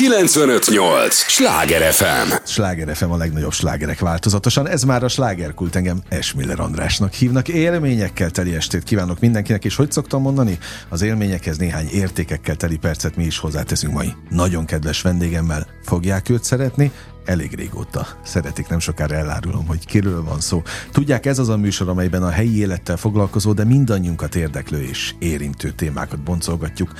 958! Sláger FM! Sláger FM a legnagyobb slágerek változatosan. Ez már a slágerkult engem Esmiller Andrásnak hívnak. Élményekkel teli estét kívánok mindenkinek, és hogy szoktam mondani, az élményekhez néhány értékekkel teli percet mi is hozzáteszünk mai. Nagyon kedves vendégemmel fogják őt szeretni, elég régóta szeretik, nem sokára elárulom, hogy kiről van szó. Tudják, ez az a műsor, amelyben a helyi élettel foglalkozó, de mindannyiunkat érdeklő és érintő témákat boncolgatjuk.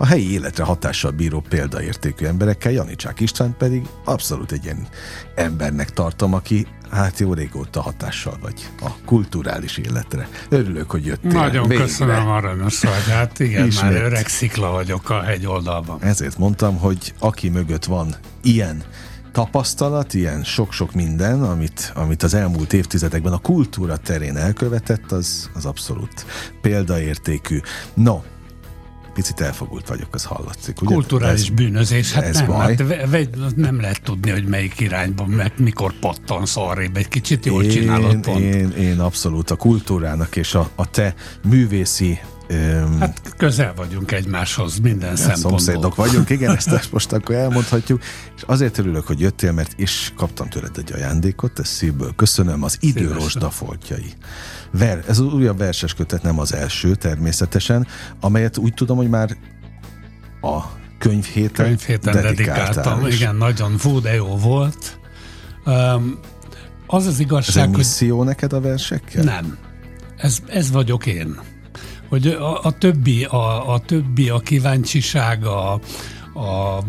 A helyi életre hatással bíró példaértékű emberekkel, Janicsák István pedig abszolút egy ilyen embernek tartom, aki hát jó régóta hatással vagy a kulturális életre. Örülök, hogy jöttél. Nagyon végre. köszönöm, aranyos vagy. Hát igen, Ismét. már öreg szikla vagyok a hegyoldalban. Ezért mondtam, hogy aki mögött van ilyen tapasztalat, ilyen sok-sok minden, amit, amit az elmúlt évtizedekben a kultúra terén elkövetett, az, az abszolút példaértékű. No, picit elfogult vagyok, az hallatszik. Ugye? Kulturális Ez- bűnözés, hát ez nem, baj. hát nem lehet tudni, hogy melyik irányban, meg mikor pattansz arrébb. Egy kicsit jól csinálod én, pont. én, én abszolút a kultúrának és a, a te művészi öm, Hát közel vagyunk egymáshoz minden szempontból. szomszédok vagyunk, igen, ezt, most akkor elmondhatjuk. És azért örülök, hogy jöttél, mert is kaptam tőled egy ajándékot, ezt szívből köszönöm, az időrosda foltjai. Ver, ez az újabb verses kötet, nem az első természetesen, amelyet úgy tudom, hogy már a könyvhéten, könyvhéten dedikáltam. is. Igen, nagyon fú, de jó volt. Um, az az Ez egy igazság, hogy misszió neked a versekkel? Nem. Ez, ez vagyok én. Hogy a, a többi, a, a többi, a kíváncsiság, a, a, a,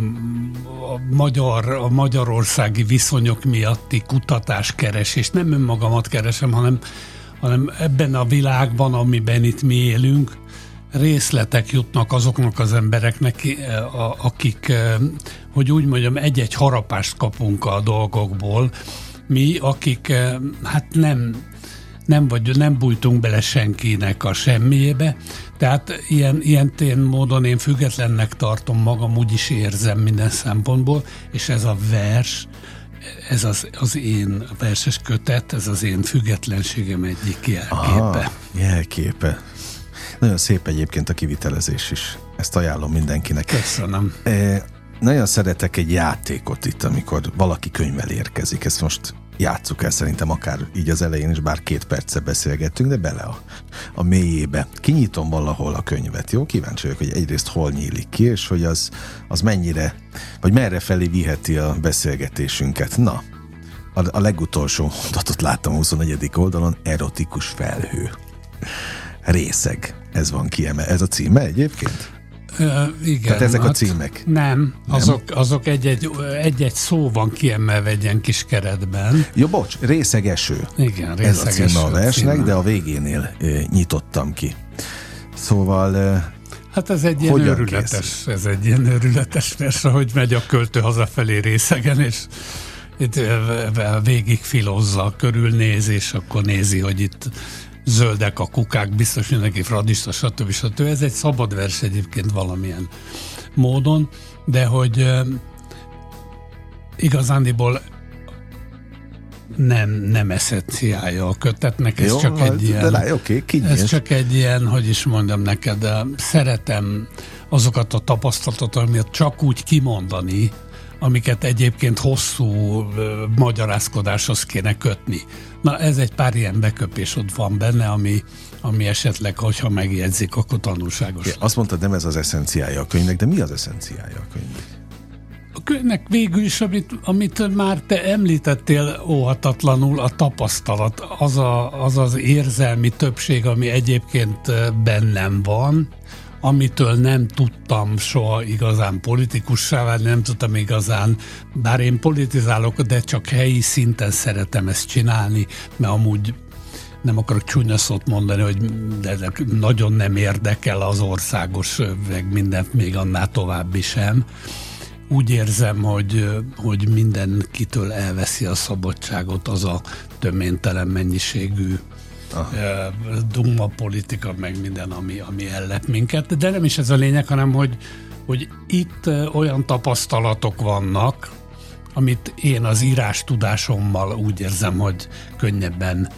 magyar, a magyarországi viszonyok miatti kutatáskeresés, nem önmagamat keresem, hanem, hanem ebben a világban, amiben itt mi élünk, részletek jutnak azoknak az embereknek, a- akik, eh, hogy úgy mondjam, egy-egy harapást kapunk a dolgokból. Mi, akik eh, hát nem, nem, vagy nem bújtunk bele senkinek a semmiébe, tehát ilyen, ilyen tén módon én függetlennek tartom magam, úgy is érzem minden szempontból, és ez a vers, ez az, az én verses kötet, ez az én függetlenségem egyik jelképe. Aha, jelképe. Nagyon szép egyébként a kivitelezés is. Ezt ajánlom mindenkinek. Köszönöm. E, nagyon szeretek egy játékot itt, amikor valaki könyvvel érkezik. Ezt most játsszuk el szerintem akár így az elején is, bár két perce beszélgettünk, de bele a, a mélyébe. Kinyitom valahol a könyvet, jó? Kíváncsi vagyok, hogy egyrészt hol nyílik ki, és hogy az, az mennyire, vagy merre felé viheti a beszélgetésünket. Na, a, a legutolsó mondatot láttam a 24. oldalon, erotikus felhő. Részeg. Ez van kiemelve. Ez a címe egyébként? Igen, Tehát ezek a címek? Nem, azok, azok egy-egy, egy-egy szó van kiemelve egy ilyen kis keretben. Jó, bocs, részeg eső. Igen, Ez a címe a versnek, címe. de a végénél nyitottam ki. Szóval Hát ez egy ilyen Hogyan őrületes, ez egy ilyen őrületes vers, ahogy megy a költő hazafelé részegen, és itt végig filozza, körülnéz, és akkor nézi, hogy itt zöldek a kukák, biztos mindenki fradista, stb. stb. Ez egy szabad vers egyébként valamilyen módon, de hogy igazándiból nem, nem eszenciája a kötetnek, ez jó, csak hát, egy ilyen... de lá, kinyílt. Ez csak egy ilyen, hogy is mondjam neked, szeretem azokat a tapasztalatokat, amit csak úgy kimondani, amiket egyébként hosszú ö, magyarázkodáshoz kéne kötni. Na ez egy pár ilyen beköpés ott van benne, ami, ami esetleg, hogyha megjegyzik, akkor tanulságos. Ja, Azt mondtad, nem ez az eszenciája a könyvnek, de mi az eszenciája a könyvnek? A könyvnek végül is, amit, amit már te említettél óhatatlanul, a tapasztalat, az, a, az az érzelmi többség, ami egyébként bennem van, amitől nem tudtam soha igazán politikussá válni, nem tudtam igazán, bár én politizálok, de csak helyi szinten szeretem ezt csinálni, mert amúgy nem akarok csúnya szót mondani, hogy de, nagyon nem érdekel az országos, meg mindent még annál további sem. Úgy érzem, hogy, hogy mindenkitől elveszi a szabadságot az a töménytelen mennyiségű Aha. duma politika, meg minden, ami, ami ellep minket. De nem is ez a lényeg, hanem hogy, hogy itt olyan tapasztalatok vannak, amit én az írás tudásommal úgy érzem, hogy könnyebben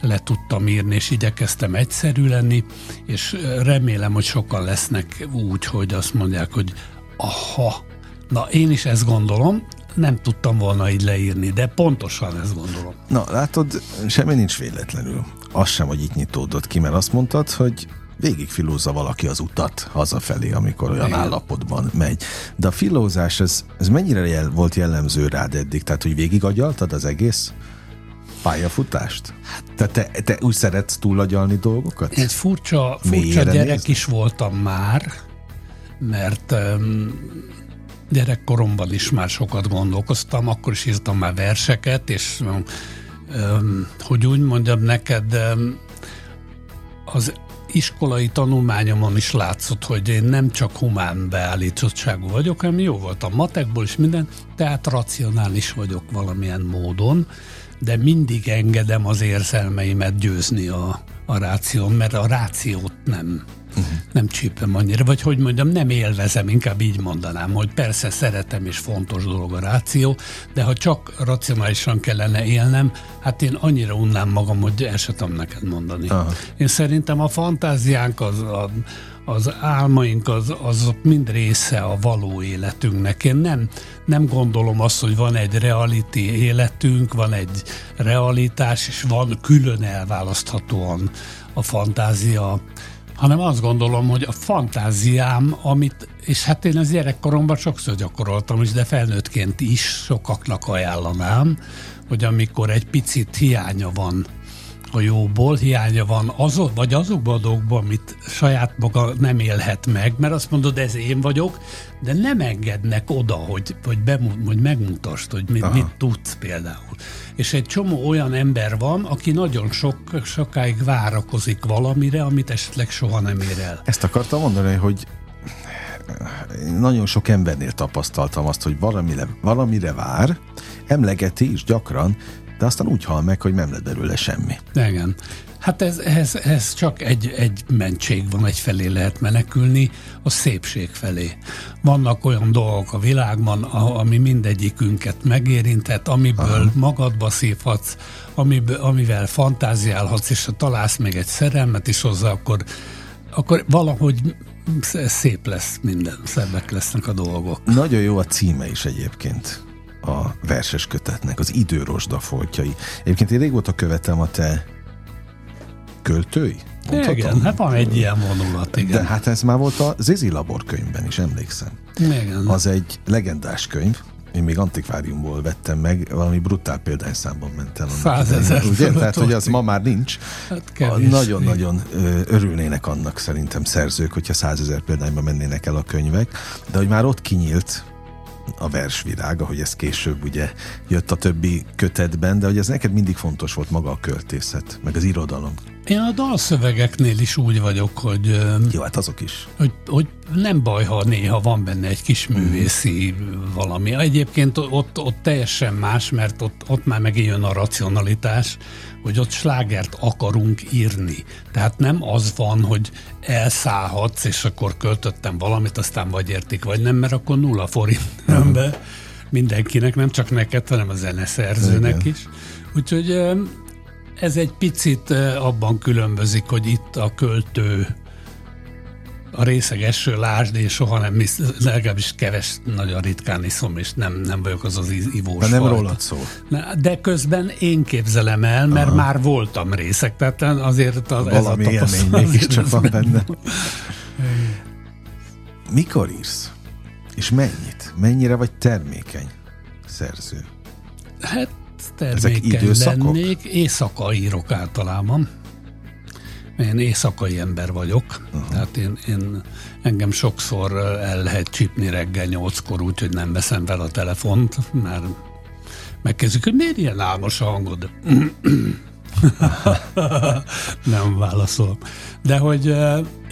le tudtam írni, és igyekeztem egyszerű lenni, és remélem, hogy sokan lesznek úgy, hogy azt mondják, hogy aha, Na, én is ezt gondolom, nem tudtam volna így leírni, de pontosan ezt gondolom. Na, látod, semmi nincs véletlenül. Az sem, hogy itt nyitódott ki, mert azt mondtad, hogy végig filózza valaki az utat hazafelé, amikor olyan Igen. állapotban megy. De a filózás, ez, ez mennyire jel, volt jellemző rád eddig? Tehát, hogy végig agyaltad az egész pályafutást? Tehát te, te úgy szeretsz túlagyalni dolgokat? Egy furcsa, furcsa gyerek nézni? is voltam már, mert um, gyerekkoromban is már sokat gondolkoztam, akkor is írtam már verseket, és um, hogy úgy mondjam neked, az iskolai tanulmányomon is látszott, hogy én nem csak humán beállítottságú vagyok, hanem jó voltam matekból is minden, tehát racionális vagyok valamilyen módon, de mindig engedem az érzelmeimet győzni a, a ráción, mert a rációt nem uh-huh. nem csípem annyira, vagy hogy mondjam, nem élvezem, inkább így mondanám, hogy persze szeretem és fontos dolog a ráció, de ha csak racionálisan kellene élnem, hát én annyira unnám magam, hogy el tudom neked mondani. Aha. Én szerintem a fantáziánk az a, az álmaink az, azok mind része a való életünknek. Én nem, nem gondolom azt, hogy van egy reality életünk, van egy realitás, és van külön elválaszthatóan a fantázia hanem azt gondolom, hogy a fantáziám, amit, és hát én az gyerekkoromban sokszor gyakoroltam is, de felnőttként is sokaknak ajánlanám, hogy amikor egy picit hiánya van a jóból, hiánya van azok, vagy azokban a dolgokban, amit saját maga nem élhet meg, mert azt mondod, ez én vagyok, de nem engednek oda, hogy, hogy, bemut, hogy megmutasd, hogy mit, mit tudsz például. És egy csomó olyan ember van, aki nagyon sok, sokáig várakozik valamire, amit esetleg soha nem ér el. Ezt akartam mondani, hogy nagyon sok embernél tapasztaltam azt, hogy valamire, valamire vár, emlegeti is gyakran, de aztán úgy hal meg, hogy nem lett belőle semmi. Igen. Hát ez, ez, ez csak egy, egy mentség van, egy felé lehet menekülni, a szépség felé. Vannak olyan dolgok a világban, ami mindegyikünket megérintett, amiből Aha. magadba szívhatsz, amiből, amivel fantáziálhatsz, és ha találsz még egy szerelmet is hozzá, akkor, akkor valahogy szép lesz minden, szebbek lesznek a dolgok. Nagyon jó a címe is egyébként a verses kötetnek, az időrosda foltjai. Egyébként én régóta követem a te költői? Mondhatom? Igen, hát van egy ilyen vonulat, igen. De hát ez már volt a Zizi Labor könyvben is, emlékszem. Igen. Az egy legendás könyv, én még antikváriumból vettem meg, valami brutál példányszámban ment el. Százezer. Ugye? Tehát, hogy az ma már nincs. Hát Nagyon-nagyon örülnének annak szerintem szerzők, hogyha százezer példányban mennének el a könyvek, de hogy már ott kinyílt a versvirág, ahogy ez később ugye jött a többi kötetben, de hogy ez neked mindig fontos volt maga a költészet, meg az irodalom. Én a dalszövegeknél is úgy vagyok, hogy... Jó, hát azok is. Hogy, hogy nem baj, ha néha van benne egy kis művészi valami. Egyébként ott, ott teljesen más, mert ott, ott már megjön a racionalitás, hogy ott slágert akarunk írni. Tehát nem az van, hogy elszállhatsz, és akkor költöttem valamit, aztán vagy értik, vagy nem, mert akkor nulla forint be mindenkinek, nem csak neked, hanem a zeneszerzőnek Igen. is. Úgyhogy ez egy picit abban különbözik, hogy itt a költő a részeg eső lásd, és soha nem, legalábbis keves, nagyon ritkán iszom, és nem, nem vagyok az az ivós De nem fajta. rólad szól. De közben én képzelem el, mert Aha. már voltam részek, tehát azért az, Valami ez a tapasztalat. élmény csak van benne. Mikor írsz? És mennyit? Mennyire vagy termékeny szerző? Hát termékeny lennék, éjszaka írok általában. Én éjszakai ember vagyok, uh-huh. tehát én, én engem sokszor el lehet csípni reggel nyolckor, úgyhogy nem veszem fel a telefont, mert megkezdjük, hogy miért ilyen álmos a hangod? nem válaszolom. De hogy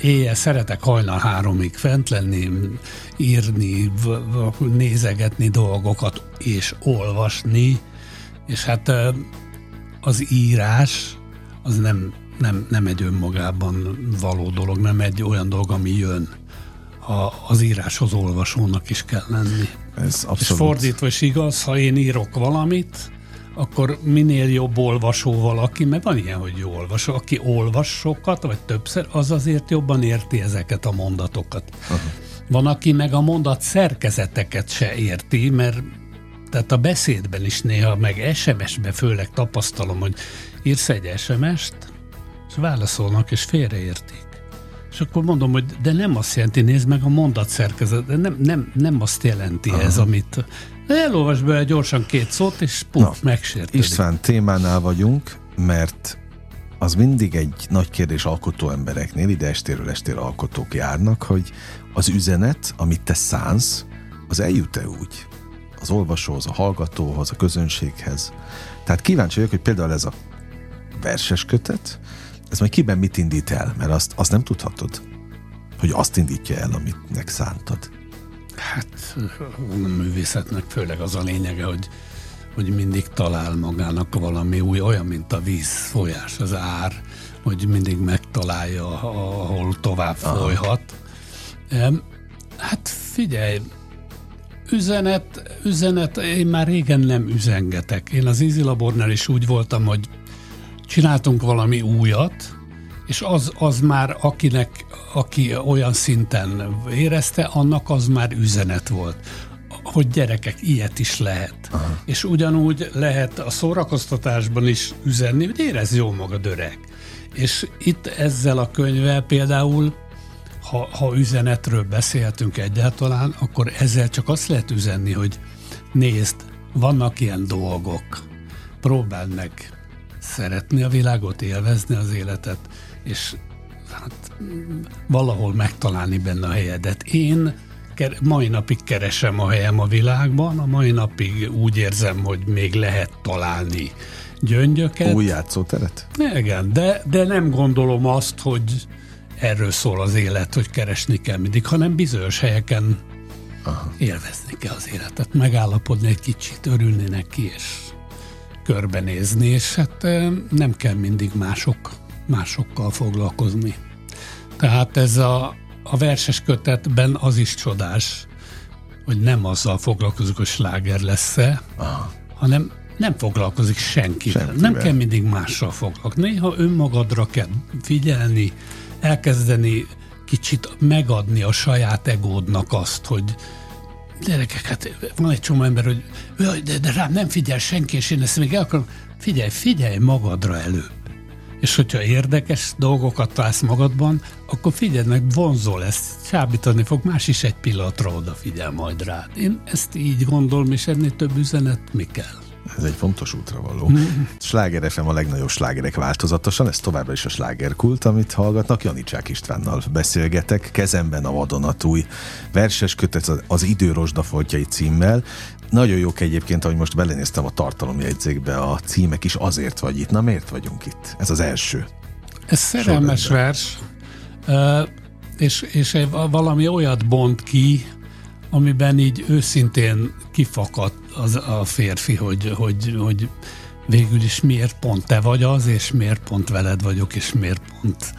éjjel szeretek hajnal háromig fent lenni, írni, nézegetni dolgokat és olvasni, és hát az írás az nem nem, nem egy önmagában való dolog, nem egy olyan dolog, ami jön. A, az íráshoz olvasónak is kell lenni. Ez abszolút. És fordítva is igaz, ha én írok valamit, akkor minél jobb olvasó valaki, mert van ilyen, hogy jó olvasó, aki olvas sokat, vagy többször, az azért jobban érti ezeket a mondatokat. Aha. Van, aki meg a mondat szerkezeteket se érti, mert tehát a beszédben is néha, meg SMS-ben főleg tapasztalom, hogy írsz egy SMS-t, és válaszolnak, és félreértik. És akkor mondom, hogy de nem azt jelenti, nézd meg a mondatszerkezet, de nem, nem, nem azt jelenti Aha. ez, amit... Elolvas be gyorsan két szót, és puf, megsértődik. István, témánál vagyunk, mert az mindig egy nagy kérdés alkotó embereknél, ide estéről estére alkotók járnak, hogy az üzenet, amit te szánsz, az eljut-e úgy az olvasóhoz, a hallgatóhoz, a közönséghez. Tehát kíváncsi vagyok, hogy például ez a verses kötet, ez majd kiben mit indít el, mert azt, azt nem tudhatod, hogy azt indítja el, amit nek szántad. Hát a művészetnek főleg az a lényege, hogy, hogy mindig talál magának valami új, olyan, mint a víz folyás, az ár, hogy mindig megtalálja, ahol tovább Aha. folyhat. Hát figyelj, üzenet, üzenet, én már régen nem üzengetek. Én az Easy Labornál is úgy voltam, hogy csináltunk valami újat, és az, az már akinek, aki olyan szinten érezte, annak az már üzenet volt hogy gyerekek, ilyet is lehet. Aha. És ugyanúgy lehet a szórakoztatásban is üzenni, hogy érez jó magad öreg. És itt ezzel a könyvvel például ha, ha üzenetről beszéltünk egyáltalán, akkor ezzel csak azt lehet üzenni, hogy nézd, vannak ilyen dolgok, próbáld meg szeretni a világot, élvezni az életet, és hát, valahol megtalálni benne a helyedet. Én mai napig keresem a helyem a világban, a mai napig úgy érzem, hogy még lehet találni gyöngyöket. Új játszóteret? Igen, de, de nem gondolom azt, hogy erről szól az élet, hogy keresni kell mindig, hanem bizonyos helyeken Aha. élvezni kell az életet, megállapodni egy kicsit, örülni neki, és körbenézni, és hát nem kell mindig mások, másokkal foglalkozni. Tehát ez a, a verses kötetben az is csodás, hogy nem azzal foglalkozunk, hogy sláger lesz-e, Aha. hanem nem foglalkozik senkivel. senkivel. Nem kell mindig mással foglalkozni. Néha önmagadra kell figyelni, elkezdeni kicsit megadni a saját egódnak azt, hogy gyerekek, hát van egy csomó ember, hogy de, de rám nem figyel senki, és én ezt még el akarom. Figyelj, figyelj magadra előbb. És hogyha érdekes dolgokat találsz magadban, akkor figyeld meg, vonzó lesz, csábítani fog, más is egy pillanatra odafigyel majd rád. Én ezt így gondolom, és ennél több üzenet mi kell. Ez egy fontos útra való. Mm. Sláger FM a legnagyobb slágerek változatosan, ez továbbra is a slágerkult, amit hallgatnak. Janicsák Istvánnal beszélgetek, kezemben a vadonatúj verses kötet az Idő Rosdafoltjai címmel. Nagyon jók egyébként, ahogy most belenéztem a tartalomjegyzékbe, a címek is azért vagy itt. Na miért vagyunk itt? Ez az első. Ez szerelmes Sorrendben. vers, és, és valami olyat bont ki, amiben így őszintén kifakadt az a férfi, hogy, hogy, hogy végül is miért pont te vagy az, és miért pont veled vagyok, és miért pont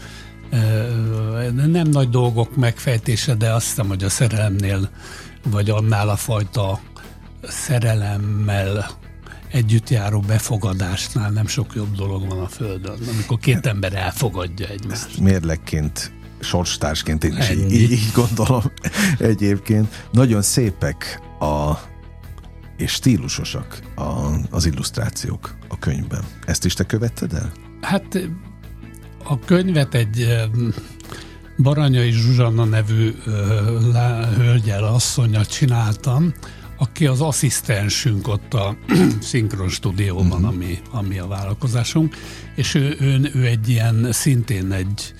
nem nagy dolgok megfejtése, de azt hiszem, hogy a szerelemnél, vagy annál a fajta szerelemmel együtt járó befogadásnál nem sok jobb dolog van a Földön, amikor két ember elfogadja egymást. Mérlekként sorstársként én is így, így gondolom egyébként. Nagyon szépek a és stílusosak a, az illusztrációk a könyvben. Ezt is te követted el? Hát a könyvet egy Baranyai Zsuzsanna nevű hölgyel, asszonyjal csináltam, aki az asszisztensünk ott a szinkron stúdióban, uh-huh. ami, ami a vállalkozásunk, és ő, ő, ő egy ilyen, szintén egy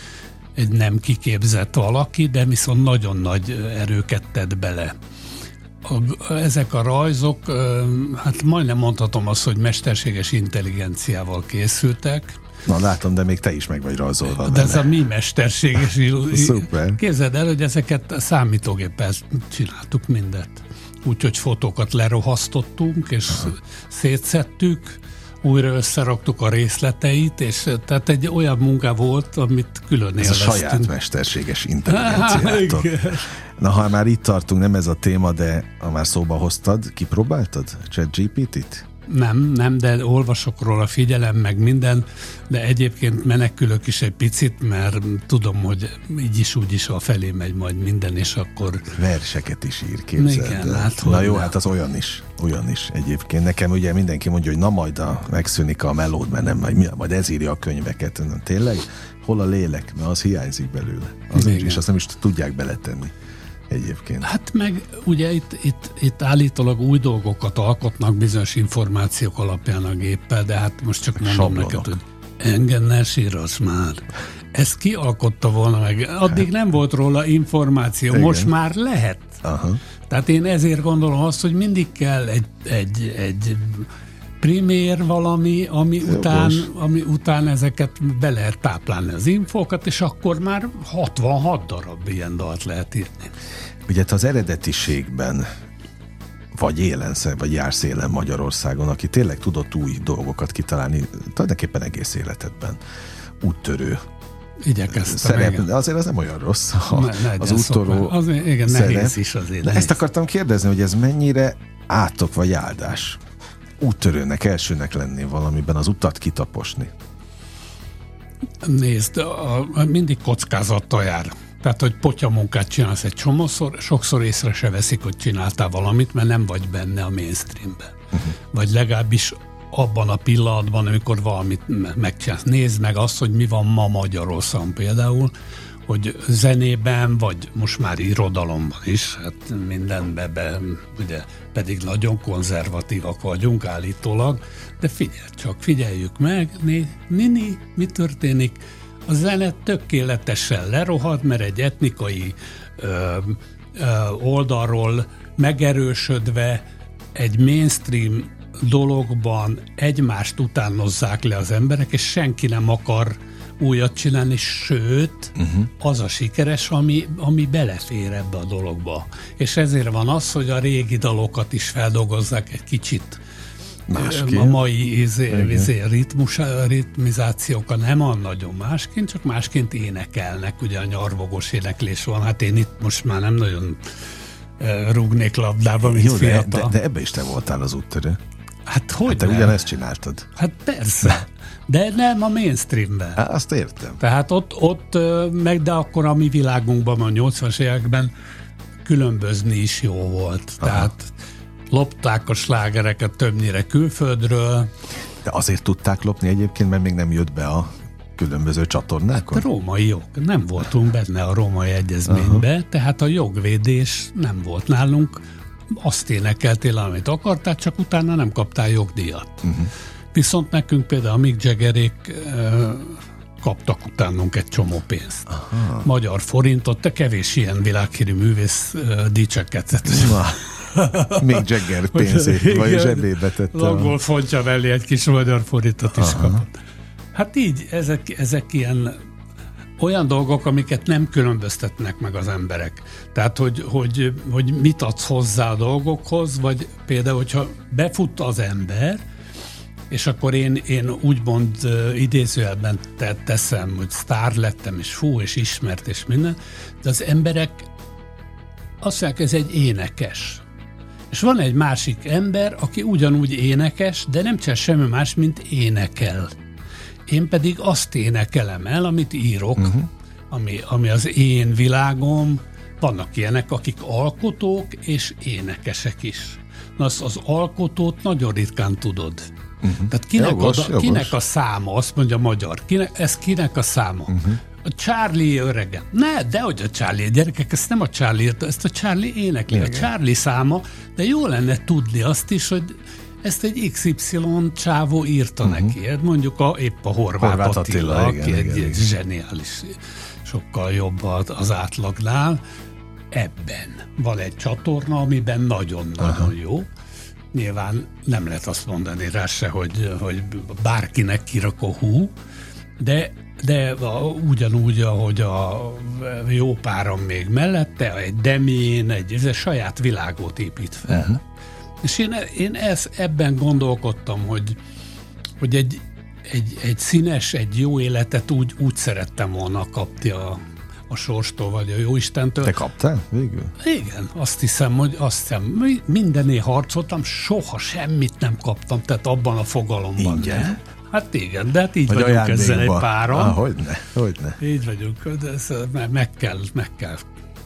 egy nem kiképzett valaki, de viszont nagyon nagy erőket tett bele. A, ezek a rajzok, hát majdnem mondhatom azt, hogy mesterséges intelligenciával készültek. Na látom, de még te is meg vagy rajzolva. De ez a mi mesterséges. Szuper. Képzeld el, hogy ezeket számítógéppel csináltuk mindet. Úgyhogy fotókat lerohasztottunk, és Aha. szétszettük, újra összeraktuk a részleteit, és tehát egy olyan munka volt, amit külön Ez a saját mesterséges intelligenciátok. Na, ha már itt tartunk, nem ez a téma, de ha már szóba hoztad, kipróbáltad ChatGPT-t? Nem, nem, de olvasok róla, figyelem meg minden, de egyébként menekülök is egy picit, mert tudom, hogy így is úgy is a felé megy majd minden, és akkor... Verseket is ír, képzeld. Igen, hát Na jó, hát az olyan is, olyan is egyébként. Nekem ugye mindenki mondja, hogy na majd a, megszűnik a melód, mert nem, majd, majd ez írja a könyveket. Tényleg? Hol a lélek? Mert az hiányzik belőle. Az és azt nem is tudják beletenni egyébként. Hát meg ugye itt, itt, itt állítólag új dolgokat alkotnak bizonyos információk alapján a géppel, de hát most csak mondom Sablonok. neked, hogy engem ne sírasz már. Ezt ki alkotta volna meg? Addig nem volt róla információ, Igen. most már lehet. Aha. Tehát én ezért gondolom azt, hogy mindig kell egy, egy, egy primér valami, ami után, ami után ezeket be lehet táplálni az infókat, és akkor már 66 darab ilyen dalt lehet írni. Ugye az eredetiségben vagy élensz, vagy jársz élen Magyarországon, aki tényleg tudott új dolgokat kitalálni, tulajdonképpen egész életedben úttörő Igyekeztem, szerep, igen. de azért az nem olyan rossz. Ha ne, ne az úttörő az, igen, szerep. nehéz is azért. De ezt akartam kérdezni, hogy ez mennyire átok vagy áldás? Úttörőnek, elsőnek lenni valamiben, az utat kitaposni? Nézd, a, a, mindig kockázattal jár. Tehát, hogy potya munkát csinálsz egy csomószor, sokszor észre se veszik, hogy csináltál valamit, mert nem vagy benne a mainstreamben. Uh-huh. Vagy legalábbis abban a pillanatban, amikor valamit megcsinálsz. Nézd meg azt, hogy mi van ma Magyarországon például, hogy zenében, vagy most már irodalomban is, hát mindenben, be, ugye pedig nagyon konzervatívak vagyunk állítólag, de figyelj csak, figyeljük meg, né, nini, mi történik? A zene tökéletesen lerohad, mert egy etnikai ö, ö, oldalról megerősödve egy mainstream dologban egymást utánozzák le az emberek, és senki nem akar újat csinálni, sőt, uh-huh. az a sikeres, ami, ami belefér ebbe a dologba. És ezért van az, hogy a régi dalokat is feldolgozzák egy kicsit Másként. A mai izé, izé, ritmus, ritmizációk nem a nagyon másként, csak másként énekelnek, ugye a nyarvogos éneklés van, hát én itt most már nem nagyon rúgnék labdába, mint Jó, fiatal. De, de ebbe is te voltál az úttörő. Hát hogy hát te nem? ugyanezt csináltad. Hát persze. De nem a mainstreamben. Há, azt értem. Tehát ott, ott meg, de akkor a mi világunkban, a 80-as években különbözni is jó volt. Aha. Tehát lopták a slágereket többnyire külföldről. De azért tudták lopni egyébként, mert még nem jött be a különböző csatornákon? Hát római jog. Nem voltunk benne a római egyezménybe, Aha. tehát a jogvédés nem volt nálunk. Azt énekeltél, amit akartál, csak utána nem kaptál jogdíjat. Uh-huh. Viszont nekünk például a Mick Jaggerék kaptak utánunk egy csomó pénzt. Aha. Magyar forintot, te kevés ilyen világhírű művész dicsekedett. Mick Jagger pénzét, vagy zsebébe tette. Lagol fontja mellé egy kis magyar forintot is Aha. kapott. Hát így, ezek, ezek ilyen olyan dolgok, amiket nem különböztetnek meg az emberek. Tehát, hogy, hogy, hogy mit adsz hozzá a dolgokhoz, vagy például, hogyha befut az ember, és akkor én, én úgymond idézőjelben te, teszem, hogy sztár lettem, és fú, és ismert, és minden, de az emberek azt mondják, ez egy énekes. És van egy másik ember, aki ugyanúgy énekes, de nem csak semmi más, mint énekel. Én pedig azt énekelem el, amit írok, uh-huh. ami, ami az én világom. Vannak ilyenek, akik alkotók és énekesek is. Na, az, az alkotót nagyon ritkán tudod. Uh-huh. Tehát kinek, jogos, oda, jogos. kinek a száma, azt mondja a magyar, kinek, ez kinek a száma? Uh-huh. A Charlie örege. Ne, de hogy a Charlie, gyerekek, ezt nem a Charlie írta, ezt a Charlie énekli. Igen. A Charlie száma, de jó lenne tudni azt is, hogy ezt egy XY csávó írta uh-huh. neki. Mondjuk a, épp a Horváth, Horváth Attila, Attila igen, aki igen, egy igen. zseniális, sokkal jobb az átlagnál. Ebben van egy csatorna, amiben nagyon-nagyon jó Nyilván nem lehet azt mondani rá se, hogy, hogy bárkinek kirakó hú, de, de ugyanúgy, ahogy a jó párom még mellette, egy demén, egy ez a saját világot épít fel. Uh-huh. És én, én ez, ebben gondolkodtam, hogy, hogy egy, egy, egy színes, egy jó életet úgy, úgy szerettem volna kapni a, a sorstól vagy a jóistentől. Te kaptál végül? Igen, azt hiszem, hogy azt hiszem, mindené harcoltam, soha semmit nem kaptam, tehát abban a fogalomban. Ingyen? Nem. Hát igen, de hát így vagy vagyunk ezzel egy páran. Ah, hogyne, hogyne. Így vagyunk, de ez meg kell, meg kell,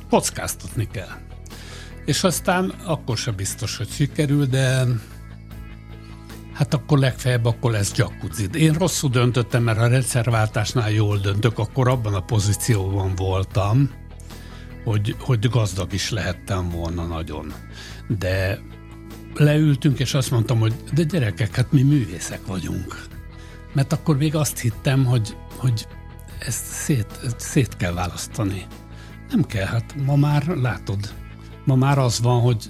kockáztatni kell. És aztán akkor sem biztos, hogy sikerül, de hát akkor legfeljebb akkor lesz jacuzzi. Én rosszul döntöttem, mert a rendszerváltásnál jól döntök, akkor abban a pozícióban voltam, hogy, hogy gazdag is lehettem volna nagyon. De leültünk, és azt mondtam, hogy de gyerekek, hát mi művészek vagyunk. Mert akkor még azt hittem, hogy, hogy ezt szét, szét kell választani. Nem kell, hát ma már látod, ma már az van, hogy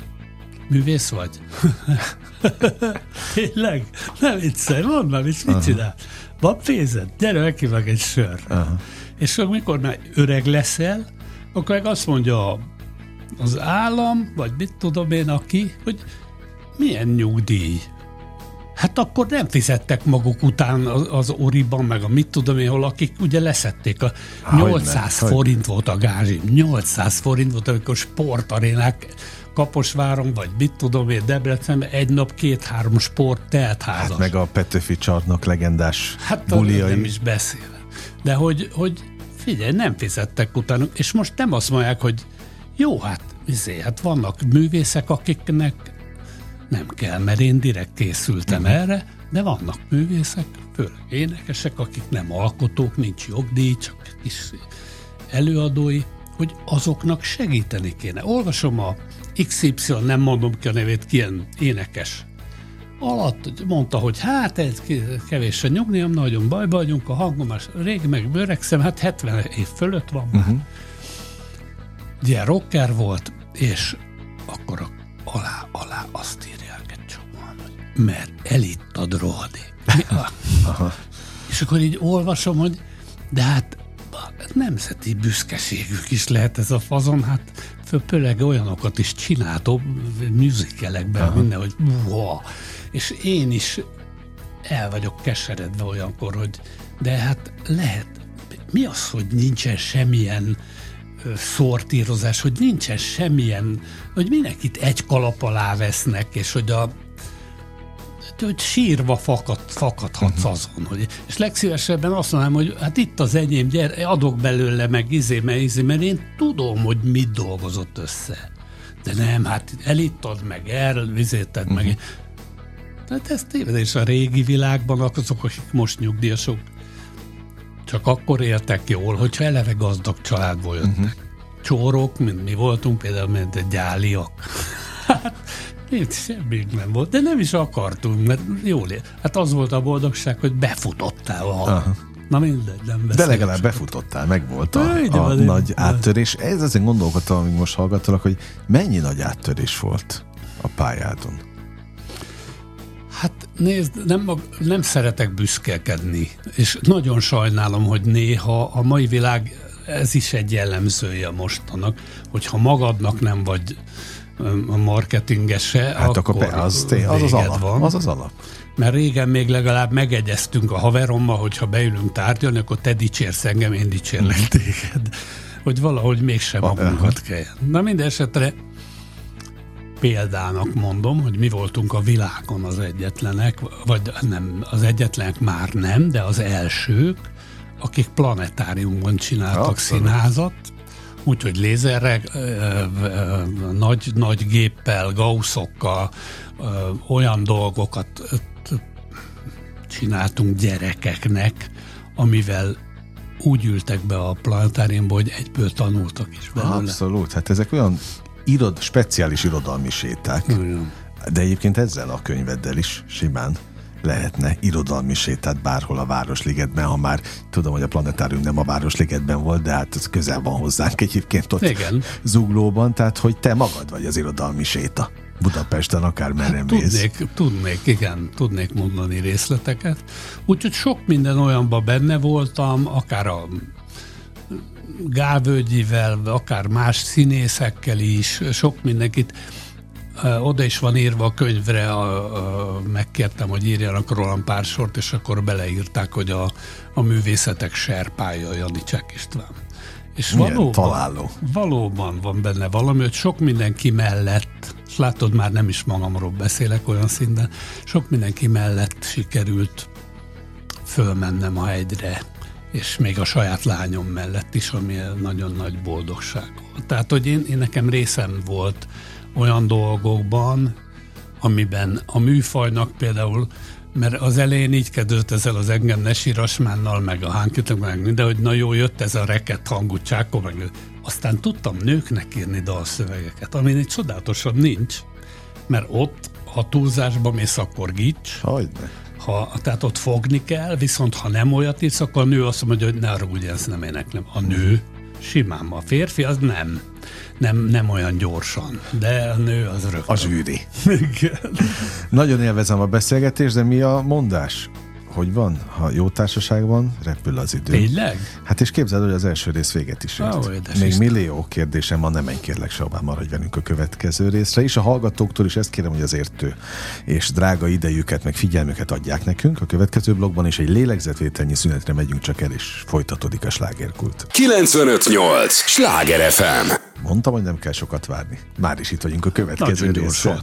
művész vagy. Tényleg? Nem viccelj, mondd már, mit, mit csinál? Van pénzed? Gyere, meg egy sör. Aha. És amikor már öreg leszel, akkor meg azt mondja az állam, vagy mit tudom én, aki, hogy milyen nyugdíj. Hát akkor nem fizettek maguk után az Oriban, meg a mit tudom én hol, akik ugye leszették. A 800 hogy forint volt a gázsi. 800 forint volt, amikor sportarénák Kaposváron, vagy mit tudom én, Debrecenben egy nap két-három sport teltházas. Hát meg a Petőfi csarnok legendás hát buliai. nem is beszél. De hogy, hogy figyelj, nem fizettek utána, és most nem azt mondják, hogy jó, hát, izé, hát vannak művészek, akiknek nem kell, mert én direkt készültem uh-huh. erre, de vannak művészek, főleg énekesek, akik nem alkotók, nincs jogdíj, csak kis előadói, hogy azoknak segíteni kéne. Olvasom a XY, nem mondom ki a nevét, ki ilyen énekes alatt mondta, hogy hát ez kevés a nyugdíjam, nagyon bajba vagyunk, a hangom már rég meg bőregszem, hát 70 év fölött van már. Uh-huh. Ugye rocker volt, és akkor alá, alá azt írják egy csomóan, hogy mert elittad rohadék. Aha. És akkor így olvasom, hogy de hát nemzeti büszkeségük is lehet ez a fazon, hát főleg olyanokat is csináltok musicalekben, minden, hogy wow. És én is el vagyok keseredve olyankor, hogy de hát lehet, mi az, hogy nincsen semmilyen szortírozás, hogy nincsen semmilyen, hogy mindenkit egy kalap alá vesznek, és hogy a hogy sírva fakad, fakadhatsz uh-huh. azon. Hogy, és legszívesebben azt mondanám, hogy hát itt az enyém, gyere, adok belőle meg izé, mert, izé, mert én tudom, hogy mit dolgozott össze. De nem, hát elittad meg, elvizéted uh-huh. meg. Mhm. Tehát ez tévedés a régi világban, azok, akik most nyugdíjasok, csak akkor éltek jól, hogyha eleve gazdag családból jöttek. Uh-huh. Csórok, mint mi voltunk, például, mint gyáliak. Hát, itt semmi nem volt, de nem is akartunk, mert jól ér. Hát az volt a boldogság, hogy befutottál a Na mindegy, nem De legalább befutottál, meg volt a, a, a nagy áttörés. Ez azért gondolkodtam, amíg most hallgattalak, hogy mennyi nagy áttörés volt a pályádon. Hát nézd, nem, nem szeretek büszkelkedni, és nagyon sajnálom, hogy néha a mai világ, ez is egy jellemzője mostanak, hogyha magadnak nem vagy a marketingese, hát akkor, akkor az, az, az, alap, van. Az az alap. Mert régen még legalább megegyeztünk a haverommal, hogyha beülünk tárgyalni, akkor te dicsérsz engem, én dicsérlek mhm. téged. Hogy valahogy mégsem magunkat kell. Na minden esetre példának mondom, hogy mi voltunk a világon az egyetlenek, vagy nem, az egyetlenek már nem, de az elsők, akik planetáriumban csináltak Abszolút. színházat, úgyhogy lézerre, nagy, nagy géppel, gauszokkal, olyan dolgokat csináltunk gyerekeknek, amivel úgy ültek be a planetáriumba, hogy egyből tanultak is belőle. Abszolút, hát ezek olyan irod, speciális irodalmi séták. Igen. De egyébként ezzel a könyveddel is simán lehetne irodalmi sétát bárhol a Városligetben, ha már tudom, hogy a planetárium nem a Városligetben volt, de hát ez közel van hozzánk egyébként ott Igen. zuglóban, tehát hogy te magad vagy az irodalmi séta. Budapesten akár merre hát, tudnék, tudnék, igen, tudnék mondani részleteket. Úgyhogy sok minden olyanban benne voltam, akár a Gávölgyivel, akár más színészekkel is, sok mindenkit oda is van írva a könyvre, a, a, megkértem, hogy írjanak rólam pár sort, és akkor beleírták, hogy a, a művészetek serpája Jani Csek István. És Milyen valóban, találó. valóban van benne valami, hogy sok mindenki mellett, és látod, már nem is magamról beszélek olyan szinten, sok mindenki mellett sikerült fölmennem a hegyre, és még a saját lányom mellett is, ami nagyon nagy boldogság volt. Tehát, hogy én, én nekem részem volt olyan dolgokban, amiben a műfajnak például mert az elején így kedőlt ezzel az engem Nesi Rasmánnal, meg a Hánkitek, meg minden, hogy na jó, jött ez a reket hangú csákó, meg aztán tudtam nőknek írni dalszövegeket, amin egy csodálatosabb nincs, mert ott, ha túlzásba mész, akkor gics, Hogyne. Ha, tehát ott fogni kell, viszont ha nem olyat írsz, akkor a nő azt mondja, hogy ne arra ugye ezt nem éneklem. A nő simán, a férfi az nem. Nem, nem olyan gyorsan, de a nő az rögtön. A zsűri. Nagyon élvezem a beszélgetést, de mi a mondás? Hogy van? Ha jó társaság van, repül az idő. Tényleg? Hát és képzeld, hogy az első rész véget is ért. Édes Még Isten. millió kérdésem van, nem menj kérlek sehová, maradj velünk a következő részre. És a hallgatóktól is ezt kérem, hogy az értő és drága idejüket, meg figyelmüket adják nekünk. A következő blogban is egy lélegzetvételnyi szünetre megyünk csak el, és folytatódik a slágerkult. 958! Sláger FM! Mondtam, hogy nem kell sokat várni. Már is itt vagyunk a következő gyorsan.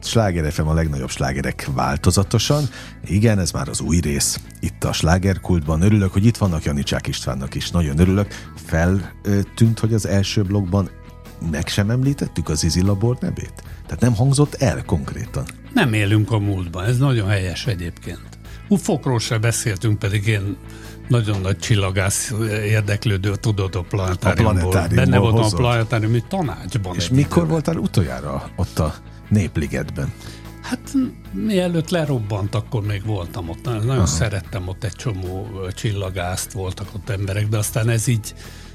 Sláger FM a legnagyobb slágerek változatosan. Igen, ez már az új rész. Itt a slágerkultban. Örülök, hogy itt vannak Janicsák Istvánnak is. Nagyon örülök. Feltűnt, hogy az első blogban meg sem említettük az Izi Labor nevét? Tehát nem hangzott el konkrétan. Nem élünk a múltban, ez nagyon helyes egyébként. Ufokról se beszéltünk, pedig én nagyon nagy csillagász érdeklődő, tudod, a planetáriumból. planetáriumból Benne voltam a hozott. planetáriumi tanácsban. És mikor időben. voltál utoljára ott a Népligetben? Hát mielőtt lerobbant, akkor még voltam ott. Nagyon Aha. szerettem ott egy csomó csillagászt, voltak ott emberek, de aztán ez így,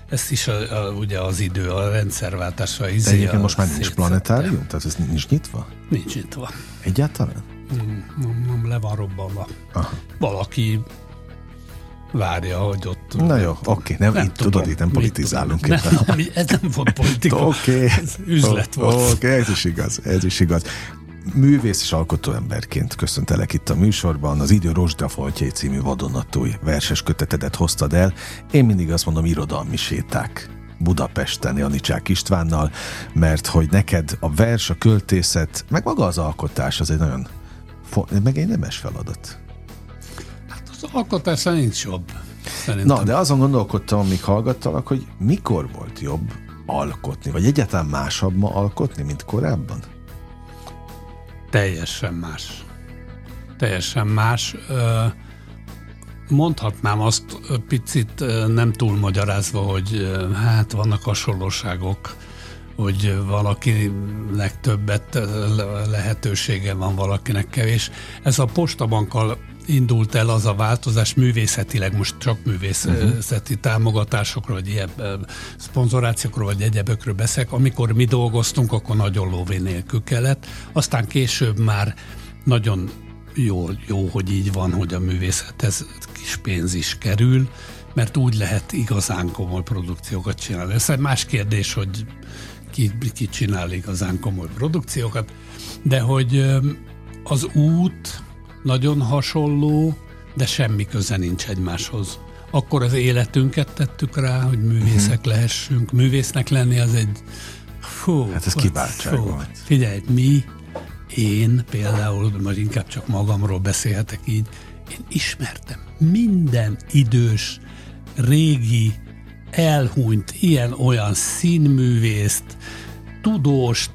ez is a, a, ugye az idő, a rendszerváltásra De izé, egyébként a most már nincs planetárium? Tehát ez nincs nyitva? Nincs nyitva. Egyáltalán? Nem, nem le van robbanva. Aha. Valaki várja, hogy ott... Na jó, oké, nem, itt tudod, itt nem politizálunk tudom. Nem, nem, ez nem volt politika. Oké. Ez üzlet volt. Oké, okay, ez is igaz, ez is igaz. Művész és alkotó emberként köszöntelek itt a műsorban. Az Idő Rozsda Foltjai című vadonatúj verses kötetedet hoztad el. Én mindig azt mondom, irodalmi séták. Budapesten Janicsák Istvánnal, mert hogy neked a vers, a költészet, meg maga az alkotás az egy nagyon, fo- meg egy nemes feladat. Az alkotásra nincs jobb. Szerintem. Na, de azon gondolkodtam, amíg hallgattalak, hogy mikor volt jobb alkotni, vagy egyáltalán másabb ma alkotni, mint korábban? Teljesen más. Teljesen más. Mondhatnám azt picit nem túl magyarázva, hogy hát vannak hasonlóságok, hogy valakinek többet lehetősége van, valakinek kevés. Ez a postabankkal indult el az a változás művészetileg, most csak művészeti uh-huh. támogatásokról, vagy ilyen szponzorációkról, vagy egyebekről beszélek. Amikor mi dolgoztunk, akkor nagyon lóvé nélkül kellett. Aztán később már nagyon jó, jó, hogy így van, hogy a művészethez kis pénz is kerül, mert úgy lehet igazán komoly produkciókat csinálni. Ez egy más kérdés, hogy ki, ki csinál igazán komoly produkciókat, de hogy az út nagyon hasonló, de semmi köze nincs egymáshoz. Akkor az életünket tettük rá, hogy művészek lehessünk. Művésznek lenni az egy... Fú, Hát ez kiváltság volt. Figyelj, mi, én például, majd inkább csak magamról beszélhetek így, én ismertem minden idős, régi, elhunyt, ilyen-olyan színművészt, tudóst,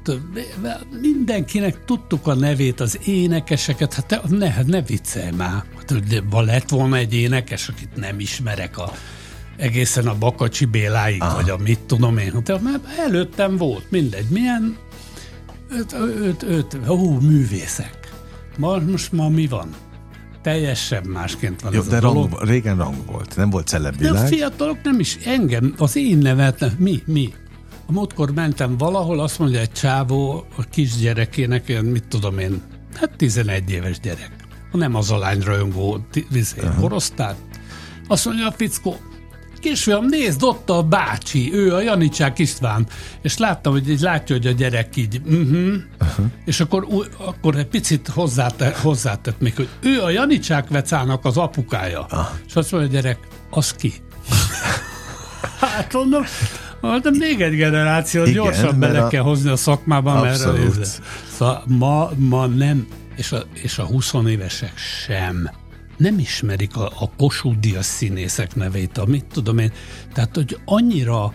mindenkinek tudtuk a nevét, az énekeseket, hát te, ne, hát ne viccelj már. Hát, hogy van lett volna egy énekes, akit nem ismerek a egészen a Bakacsi Béláig, Aha. vagy a mit tudom én. Hát, már előttem volt, mindegy, milyen öt, öt, öt, ó, művészek. Ma, most ma mi van? Teljesen másként van Jó, ez de a dolog. rang, régen rang volt, nem volt De a celebvilág. fiatalok nem is engem, az én nevet, mi, mi? A múltkor mentem valahol, azt mondja egy csávó a kisgyerekének, ilyen, mit tudom én, hát 11 éves gyerek. Nem az a lány rajongó vizé, korosztály. Azt mondja a fickó, kisfiam, nézd, ott a bácsi, ő a Janicsák István. És láttam, hogy így látja, hogy a gyerek így, uh-huh. Uh-huh. és akkor, akkor egy picit hozzátett, hozzátett még, hogy ő a Janicsák Vecának az apukája. Ah. És azt mondja a gyerek, az ki? Hát mondom, mondom, még egy generáció, Igen, gyorsan bele a... kell hozni a szakmában, Abszolút. mert szóval ma, ma nem, és a, és a 20 évesek sem nem ismerik a, a Kossuth színészek nevét, amit tudom én. Tehát, hogy annyira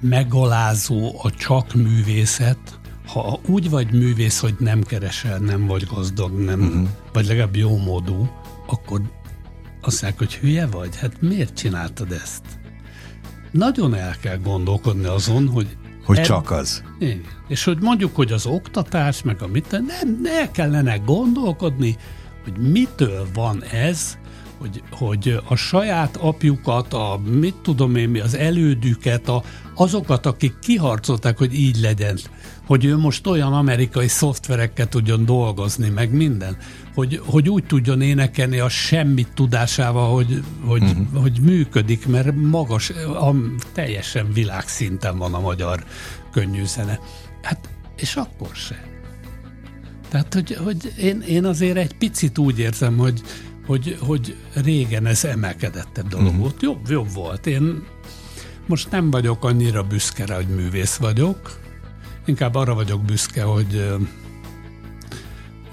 megalázó a csak művészet, ha úgy vagy művész, hogy nem keresel, nem vagy gazdag, nem, uh-huh. vagy legalább jó módú, akkor azt mondják, hogy hülye vagy? Hát miért csináltad ezt? Nagyon el kell gondolkodni azon, hogy hogy eb- csak az. Igen. És hogy mondjuk, hogy az oktatás, meg a mit, nem, ne kellene gondolkodni, hogy mitől van ez, hogy, hogy a saját apjukat, a mit tudom én mi, az elődüket, a, azokat, akik kiharcolták, hogy így legyen, hogy ő most olyan amerikai szoftverekkel tudjon dolgozni, meg minden, hogy, hogy úgy tudjon énekelni a semmit tudásával, hogy, hogy, uh-huh. hogy működik, mert magas, a, teljesen világszinten van a magyar könnyű zene. Hát, és akkor se. Tehát, hogy, hogy én, én azért egy picit úgy érzem, hogy, hogy, hogy régen ez emelkedettebb dolog uh-huh. volt. Jobb, jobb volt. Én most nem vagyok annyira büszke rá, hogy művész vagyok. Inkább arra vagyok büszke, hogy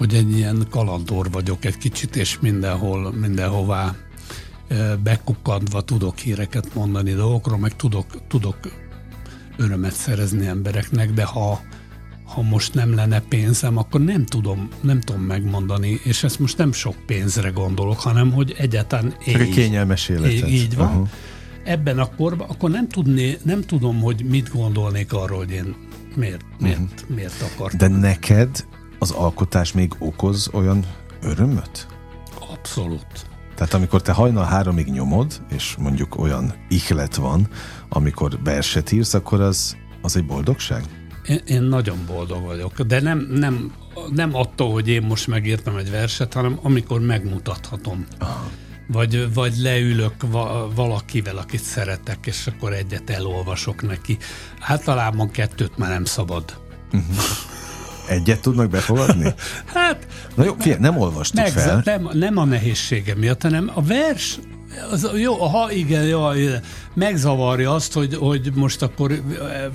hogy egy ilyen kalandor vagyok egy kicsit, és mindenhol, mindenhová bekukadva tudok híreket mondani dolgokról, meg tudok, tudok örömet szerezni embereknek, de ha ha most nem lenne pénzem, akkor nem tudom, nem tudom megmondani, és ezt most nem sok pénzre gondolok, hanem hogy egyáltalán éj, egy kényelmes életet. Így, így van. Uh-huh. Ebben a korban, akkor nem, tudné, nem tudom, hogy mit gondolnék arról, hogy én miért, miért, uh-huh. miért akartam. De neked az alkotás még okoz olyan örömöt? Abszolút. Tehát amikor te hajnal háromig nyomod, és mondjuk olyan ihlet van, amikor verset írsz, akkor az, az egy boldogság? Én, én nagyon boldog vagyok, de nem, nem, nem attól, hogy én most megírtam egy verset, hanem amikor megmutathatom. Aha. Vagy, vagy leülök va- valakivel, akit szeretek, és akkor egyet elolvasok neki. Általában kettőt már nem szabad. Uh-huh. Egyet tudnak befogadni? hát... Na jó, figyelj, nem olvastuk meg, fel. Nem, nem a nehézsége miatt, hanem a vers az, jó, ha igen, jó, megzavarja azt, hogy, hogy most akkor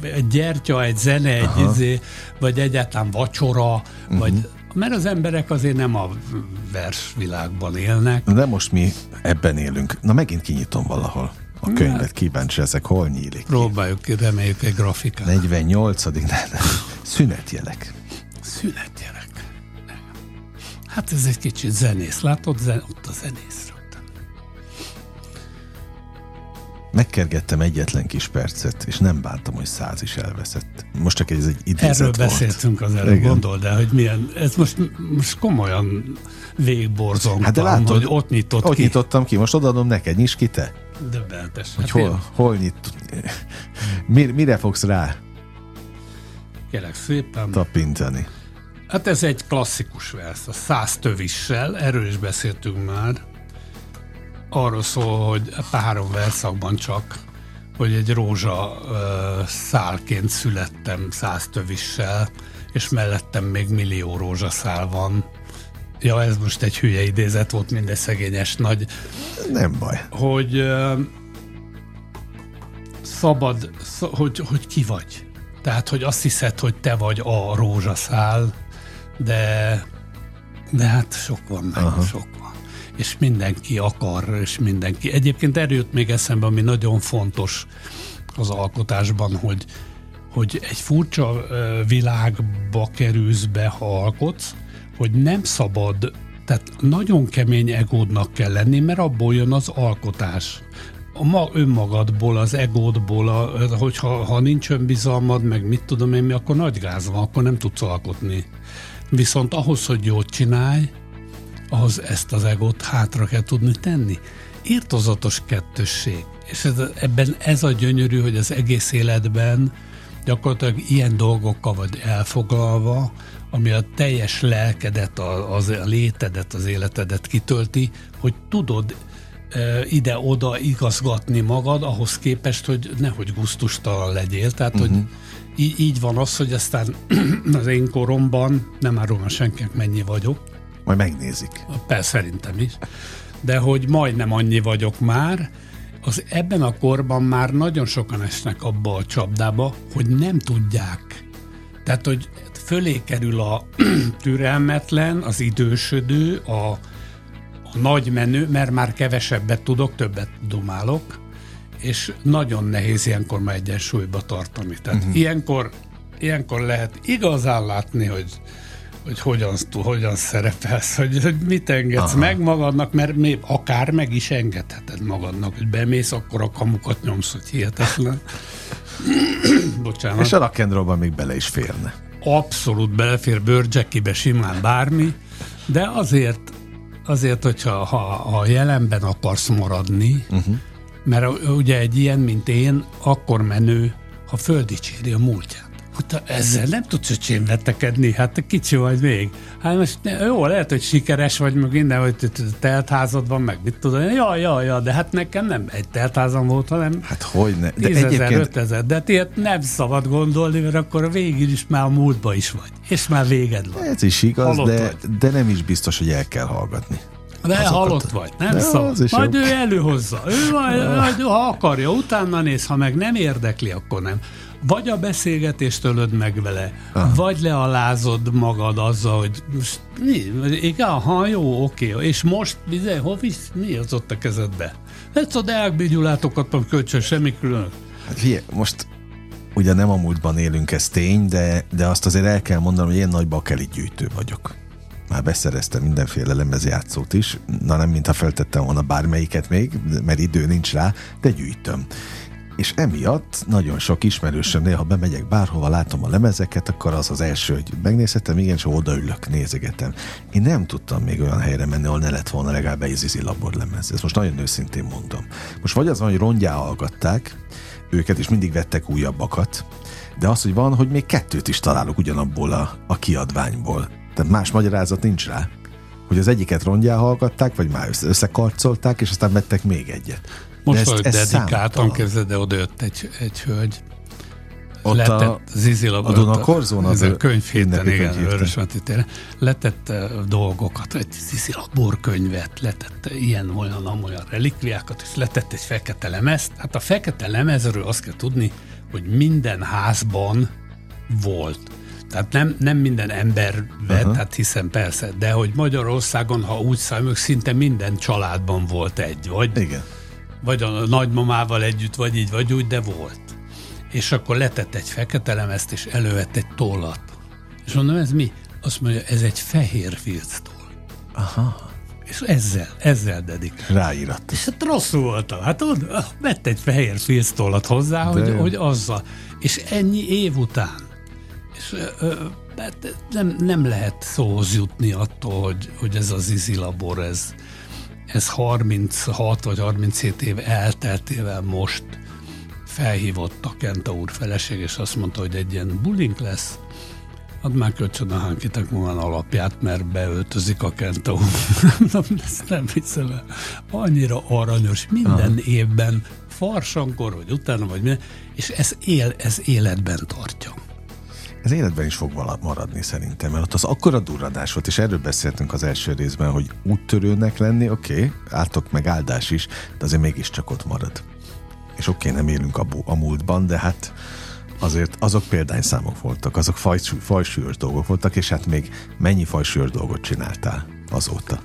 egy gyertya, egy zene, egy izé, vagy egyáltalán vacsora, uh-huh. vagy mert az emberek azért nem a versvilágban élnek. De most mi ebben élünk. Na megint kinyitom valahol a könyvet, kíváncsi ezek, hol nyílik Próbáljuk ki, reméljük egy grafikát. 48. Ne, ne. Szünetjelek. Szünetjelek. Hát ez egy kicsit zenész. Látod, zen, ott a zenész. Megkergettem egyetlen kis percet, és nem bántam, hogy száz is elveszett. Most csak ez egy idézet Erről volt. beszéltünk az előbb, gondold el, hogy milyen, ez most, most komolyan végborzongtam, hát de látod, hogy ott nyitott ott ki. nyitottam ki, most odaadom neked, nyis ki te. Döbbenetes. Hogy hát hol, én... hol nyit, mire, mire fogsz rá? Kérlek szépen. Tapintani. Hát ez egy klasszikus vers, a száz tövissel, erről is beszéltünk már arról szól, hogy három verszakban csak, hogy egy rózsa szálként születtem száz tövissel, és mellettem még millió rózsaszál van. Ja, ez most egy hülye idézet volt, mindegy szegényes nagy. Nem baj. Hogy szabad, sz- hogy, hogy ki vagy. Tehát, hogy azt hiszed, hogy te vagy a rózsaszál, de, de hát sok van meg, Aha. sok és mindenki akar, és mindenki. Egyébként erőt még eszembe, ami nagyon fontos az alkotásban, hogy, hogy egy furcsa világba kerülsz be, ha alkotsz, hogy nem szabad, tehát nagyon kemény egódnak kell lenni, mert abból jön az alkotás. Ma önmagadból, az egódból, a, hogyha ha nincs önbizalmad, meg mit tudom én mi, akkor nagy gáz van, akkor nem tudsz alkotni. Viszont ahhoz, hogy jót csinálj, ahhoz ezt az egót hátra kell tudni tenni. Írtozatos kettősség. És ez, ebben ez a gyönyörű, hogy az egész életben gyakorlatilag ilyen dolgokkal vagy elfoglalva, ami a teljes lelkedet, a, az, a létedet, az életedet kitölti, hogy tudod e, ide-oda igazgatni magad, ahhoz képest, hogy nehogy gusztustalan legyél. Tehát, uh-huh. hogy mhm. így, így van az, hogy aztán az én koromban, nem árulom senkinek mennyi vagyok, majd megnézik. Persze, szerintem is. De hogy majdnem annyi vagyok már, az ebben a korban már nagyon sokan esnek abba a csapdába, hogy nem tudják. Tehát, hogy fölé kerül a türelmetlen, az idősödő, a, a nagy menő, mert már kevesebbet tudok, többet dumálok, és nagyon nehéz ilyenkor már egyensúlyba tartani. Tehát uh-huh. ilyenkor, ilyenkor lehet igazán látni, hogy hogy hogyan, hogyan szerepelsz, hogy, hogy mit engedsz Aha. meg magadnak, mert még akár meg is engedheted magadnak, hogy bemész, akkor a kamukat nyomsz, hogy hihetetlen. Bocsánat. És a rock'n'rollban még bele is férne. Abszolút belefér bőrcsekibe simán bármi, de azért, azért hogyha ha, ha jelenben akarsz maradni, uh-huh. mert ugye egy ilyen, mint én, akkor menő, ha földicséri a múltját. Uta, ezzel nem tudsz öcsém vetekedni, hát te kicsi vagy még. Hát most jó, lehet, hogy sikeres vagy, meg minden, hogy teltházad van, meg mit tudom. Ja, ja, ja, de hát nekem nem egy teltházam volt, hanem hát hogy ne. De 10 egyébként... 5000, de ilyet nem szabad gondolni, mert akkor végig is már a múltba is vagy. És már véged van. Ez is igaz, de, de nem is biztos, hogy el kell hallgatni. De azokat. halott vagy, nem de szabad. Majd jó. ő előhozza. Ő majd, majd, ha akarja, utána néz, ha meg nem érdekli, akkor nem vagy a beszélgetést ölöd meg vele, Aha. vagy lealázod magad azzal, hogy most mi, igen, ha jó, oké, és most bizony, hol mi az ott a kezedbe? Hát a Deák Gyulátokat van kölcsön, semmi külön. Hát fie, most ugye nem a múltban élünk, ez tény, de, de azt azért el kell mondanom, hogy én nagy bakeli gyűjtő vagyok. Már beszereztem mindenféle lemezjátszót is, na nem, mintha feltettem volna bármelyiket még, mert idő nincs rá, de gyűjtöm és emiatt nagyon sok ismerősöm, néha bemegyek bárhova, látom a lemezeket, akkor az az első, hogy megnézhetem, igen, és odaülök, nézegetem. Én nem tudtam még olyan helyre menni, ahol ne lett volna legalább egy Zizi Labor lemez. Ezt most nagyon őszintén mondom. Most vagy az van, hogy rongyá hallgatták őket, és mindig vettek újabbakat, de az, hogy van, hogy még kettőt is találok ugyanabból a, a kiadványból. Tehát más magyarázat nincs rá hogy az egyiket rongyá hallgatták, vagy már összekarcolták, és aztán vettek még egyet. Most, hogy dedikáltan kezded, de oda jött egy, egy hölgy, ott letett a, Zizi a Dunakorzón az a könyvhéten, igen, Vörösmeti letett dolgokat, egy Zizi könyvet, letett ilyen, olyan, amolyan relikviákat, és letett egy fekete lemezt. Hát a fekete lemezről azt kell tudni, hogy minden házban volt. Tehát nem, nem minden ember vett, uh-huh. hát hiszen persze, de hogy Magyarországon, ha úgy számoljuk, szinte minden családban volt egy, vagy? Igen vagy a nagymamával együtt, vagy így, vagy úgy, de volt. És akkor letett egy fekete lemezt, és elővett egy tollat. És mondom, ez mi? Azt mondja, ez egy fehér filctoll. Aha. És ezzel, ezzel dedikál. Ráírat. És hát rosszul voltam. Hát ott vett egy fehér filctollat hozzá, hogy, hogy azzal. És ennyi év után. És hát nem, nem lehet szóhoz jutni attól, hogy, hogy ez az izilabor, ez, ez 36 vagy 37 év elteltével most felhívott a Kenta úr feleség, és azt mondta, hogy egy ilyen bulink lesz, Add már kölcsön a hánkitek van alapját, mert beöltözik a Kenta úr. nem hiszem el. Annyira aranyos, minden Aha. évben farsankor, vagy utána, vagy minden, és ez, él, ez életben tartja ez életben is fog maradni szerintem, mert ott az akkora durradás volt, és erről beszéltünk az első részben, hogy úttörőnek lenni, oké, okay, átok meg áldás is, de azért mégiscsak ott marad. És oké, okay, nem élünk a, a múltban, de hát azért azok példányszámok voltak, azok faj, fajsúlyos dolgok voltak, és hát még mennyi fajsúlyos dolgot csináltál azóta?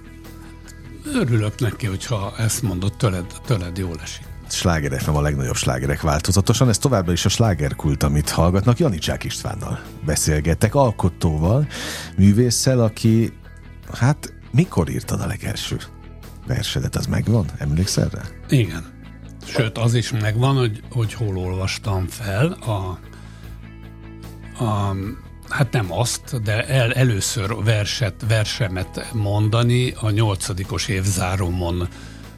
Örülök neki, hogyha ezt mondod, tőled, tőled jól esik. Sláger FM a legnagyobb slágerek változatosan. Ez továbbra is a slágerkult, amit hallgatnak. Janicsák Istvánnal beszélgettek, alkotóval, művésszel, aki, hát mikor írtad a legelső versedet? Az megvan? Emlékszel rá? Igen. Sőt, az is megvan, hogy, hogy hol olvastam fel a, a hát nem azt, de el, először verset, versemet mondani a nyolcadikos évzáromon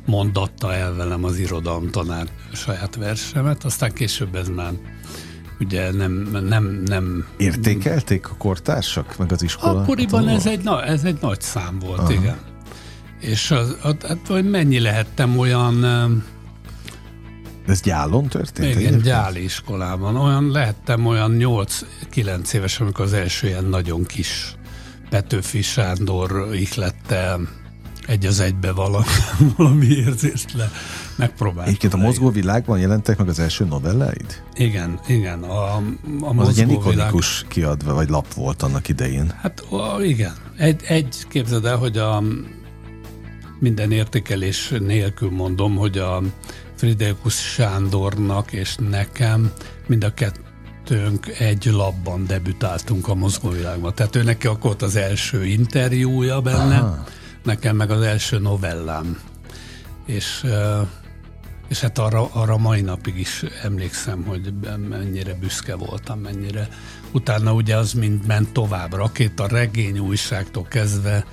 mondatta el velem az irodalomtanár saját versemet, aztán később ez már ugye nem, nem, nem... Értékelték a kortársak, meg az iskola? Akkoriban ez egy, na, ez egy nagy szám volt, Aha. igen. És az, hát, hogy mennyi lehettem olyan... Ez gyálon történt? Igen, egyébként? gyáli iskolában. Olyan lehettem olyan 8-9 éves, amikor az első ilyen nagyon kis Petőfi Sándor ihlette egy az egybe valami, valami érzést le megpróbáltam. Egyébként a mozgó világban jelentek meg az első novelláid? Igen, igen. A, a az egy ilyen ikonikus kiadva, vagy lap volt annak idején. Hát igen. Egy, egy képzeld el, hogy a minden értékelés nélkül mondom, hogy a Friderikus Sándornak és nekem mind a kettőnk egy labban debütáltunk a mozgóvilágban. Tehát ő neki akkor volt az első interjúja benne, Aha. Nekem meg az első novellám. És, és hát arra, arra mai napig is emlékszem, hogy mennyire büszke voltam, mennyire. Utána ugye az mind ment tovább, a regény újságtól kezdve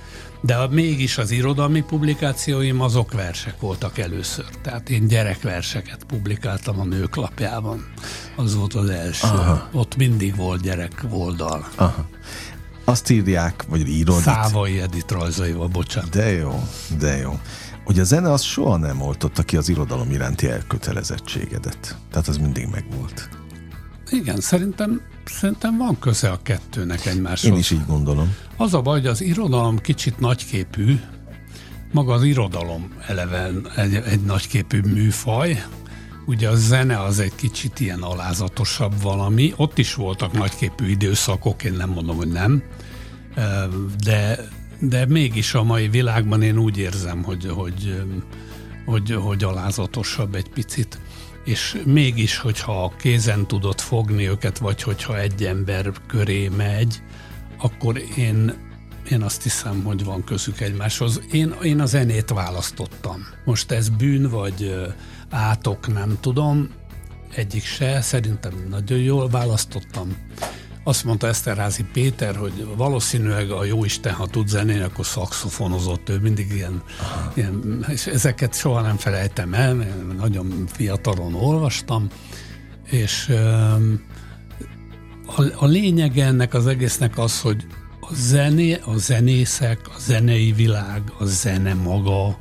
de mégis az irodalmi publikációim azok versek voltak először. Tehát én gyerekverseket publikáltam a nők lapjában. Az volt az első. Aha. Ott mindig volt gyerek oldal. Aha. Azt írják, vagy írod Szávai Edith rajzaival, bocsánat. De jó, de jó. Hogy a zene az soha nem oltotta ki az irodalom iránti elkötelezettségedet. Tehát az mindig megvolt. Igen, szerintem, szerintem van köze a kettőnek egymáshoz. Én is így gondolom. Az a baj, hogy az irodalom kicsit nagyképű, maga az irodalom eleven egy, egy nagyképű műfaj, ugye a zene az egy kicsit ilyen alázatosabb valami, ott is voltak nagyképű időszakok, én nem mondom, hogy nem, de, de mégis a mai világban én úgy érzem, hogy, hogy, hogy, hogy alázatosabb egy picit. És mégis, hogyha kézen tudod fogni őket, vagy hogyha egy ember köré megy, akkor én, én azt hiszem, hogy van közük egymáshoz. Én, én a zenét választottam. Most ez bűn, vagy átok, nem tudom, egyik se, szerintem nagyon jól választottam. Azt mondta Eszterházi Péter, hogy valószínűleg a jó Isten, ha tud zenélni, akkor szakszofonozott. Ő mindig ilyen, ilyen, és ezeket soha nem felejtem el, mert nagyon fiatalon olvastam, és a, a lényege ennek az egésznek az, hogy a zené, a zenészek, a zenei világ, a zene maga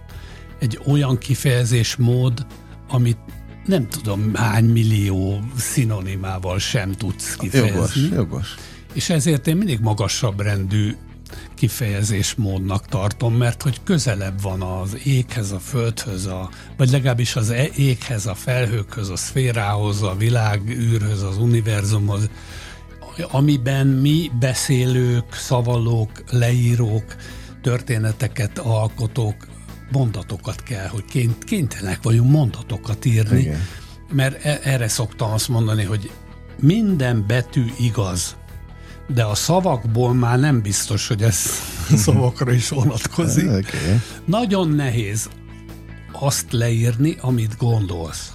egy olyan kifejezésmód, amit nem tudom hány millió szinonimával sem tudsz kifejezni. Jogos, jogos. És ezért én mindig magasabb rendű kifejezésmódnak tartom, mert hogy közelebb van az éghez, a földhöz, a, vagy legalábbis az e- éghez, a felhőkhöz, a szférához, a világűrhöz, az univerzumhoz, amiben mi beszélők, szavalók, leírók, történeteket alkotók mondatokat kell, hogy kényt, kénytelenek vagyunk mondatokat írni, Igen. mert e, erre szoktam azt mondani, hogy minden betű igaz, de a szavakból már nem biztos, hogy ez szavakra is vonatkozik. Okay. Nagyon nehéz azt leírni, amit gondolsz.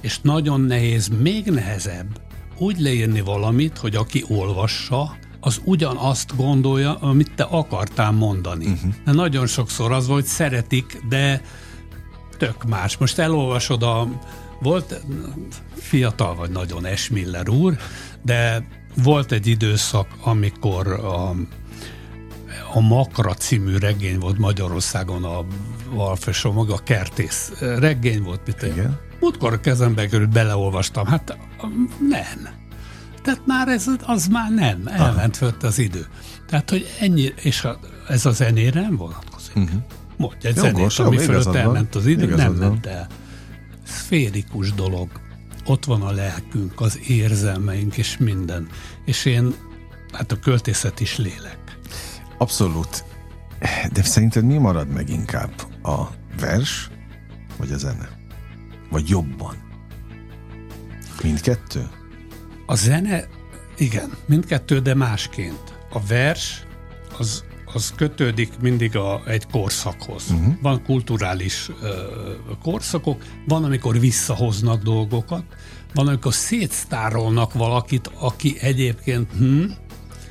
És nagyon nehéz, még nehezebb úgy leírni valamit, hogy aki olvassa, az ugyanazt gondolja, amit te akartál mondani. Uh-huh. De nagyon sokszor az volt, hogy szeretik, de tök más. Most elolvasod a... Volt fiatal vagy nagyon Esmiller úr, de volt egy időszak, amikor a, a Makra című regény volt Magyarországon a Valfes maga kertész regény volt. Mit Igen. Múltkor a kezembe került, beleolvastam. Hát nem tehát már ez, az már nem, elment föl az idő. Tehát, hogy ennyi, és a, ez a zenére nem vonatkozik. Uh-huh. Mondj egy zenét, jogos, ami fölött elment az idő, nem ment el. Szférikus dolog. Ott van a lelkünk, az érzelmeink és minden. És én, hát a költészet is lélek. Abszolút. De szerinted mi marad meg inkább? A vers, vagy a zene? Vagy jobban? Mindkettő? A zene, igen, mindkettő, de másként. A vers az, az kötődik mindig a, egy korszakhoz. Uh-huh. Van kulturális uh, korszakok, van, amikor visszahoznak dolgokat, van, amikor szétsztárolnak valakit, aki egyébként hm,